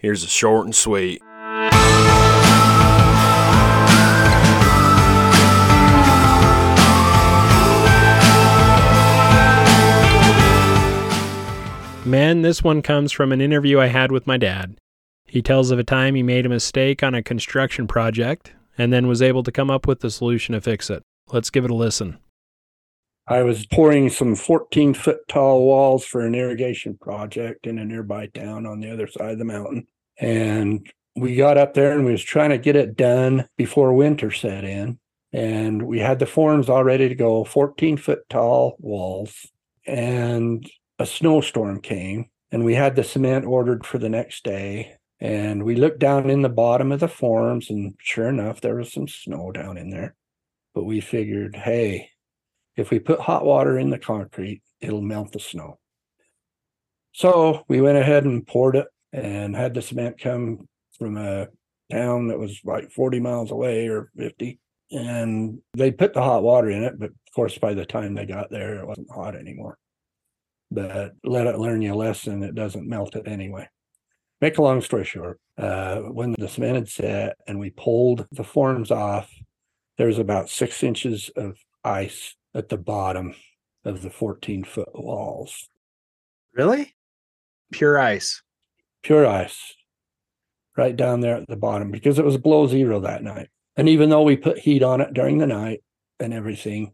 Here's a short and sweet. Man, this one comes from an interview I had with my dad. He tells of a time he made a mistake on a construction project and then was able to come up with the solution to fix it. Let's give it a listen. I was pouring some 14 foot tall walls for an irrigation project in a nearby town on the other side of the mountain. And we got up there and we was trying to get it done before winter set in. And we had the forms all ready to go, 14 foot tall walls. And a snowstorm came and we had the cement ordered for the next day. And we looked down in the bottom of the forms, and sure enough, there was some snow down in there. But we figured, hey, if we put hot water in the concrete, it'll melt the snow. So we went ahead and poured it and had the cement come from a town that was like 40 miles away or 50. And they put the hot water in it, but of course, by the time they got there, it wasn't hot anymore. But let it learn you a lesson, it doesn't melt it anyway. Make a long story short, uh, when the cement had set and we pulled the forms off, there was about six inches of ice at the bottom of the 14 foot walls. Really? Pure ice. Pure ice right down there at the bottom because it was below zero that night. And even though we put heat on it during the night and everything,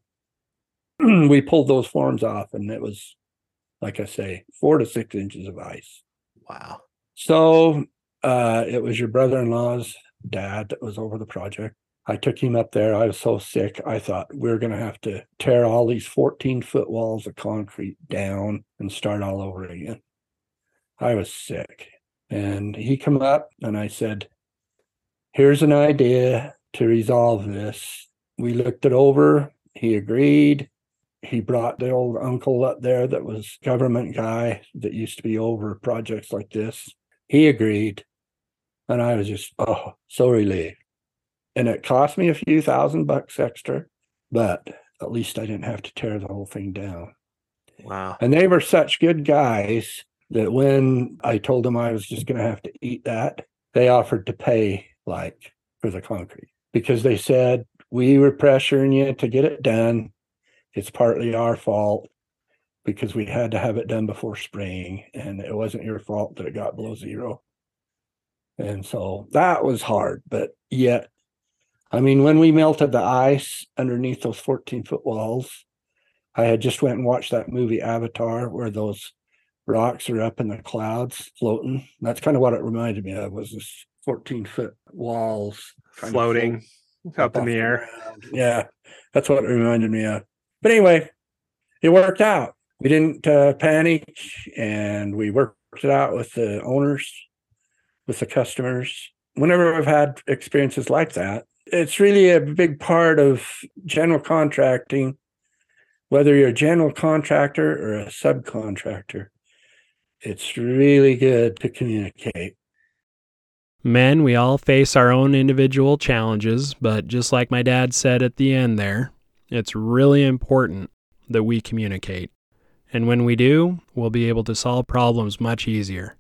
we pulled those forms off and it was, like I say, four to six inches of ice. Wow. So uh, it was your brother in law's dad that was over the project. I took him up there. I was so sick. I thought we are going to have to tear all these 14 foot walls of concrete down and start all over again. I was sick. And he come up and I said, here's an idea to resolve this. We looked it over. He agreed. He brought the old uncle up there that was government guy that used to be over projects like this. He agreed. And I was just, oh, so relieved and it cost me a few thousand bucks extra, but at least I didn't have to tear the whole thing down. Wow. And they were such good guys that when I told them I was just going to have to eat that, they offered to pay like for the concrete because they said, we were pressuring you to get it done. It's partly our fault because we had to have it done before spring and it wasn't your fault that it got below zero. And so that was hard, but yet I mean, when we melted the ice underneath those 14 foot walls, I had just went and watched that movie Avatar where those rocks are up in the clouds floating. That's kind of what it reminded me of was this 14 foot walls floating up in the air. Yeah, that's what it reminded me of. But anyway, it worked out. We didn't uh, panic and we worked it out with the owners, with the customers. Whenever I've had experiences like that, it's really a big part of general contracting, whether you're a general contractor or a subcontractor. It's really good to communicate. Men, we all face our own individual challenges, but just like my dad said at the end there, it's really important that we communicate. And when we do, we'll be able to solve problems much easier.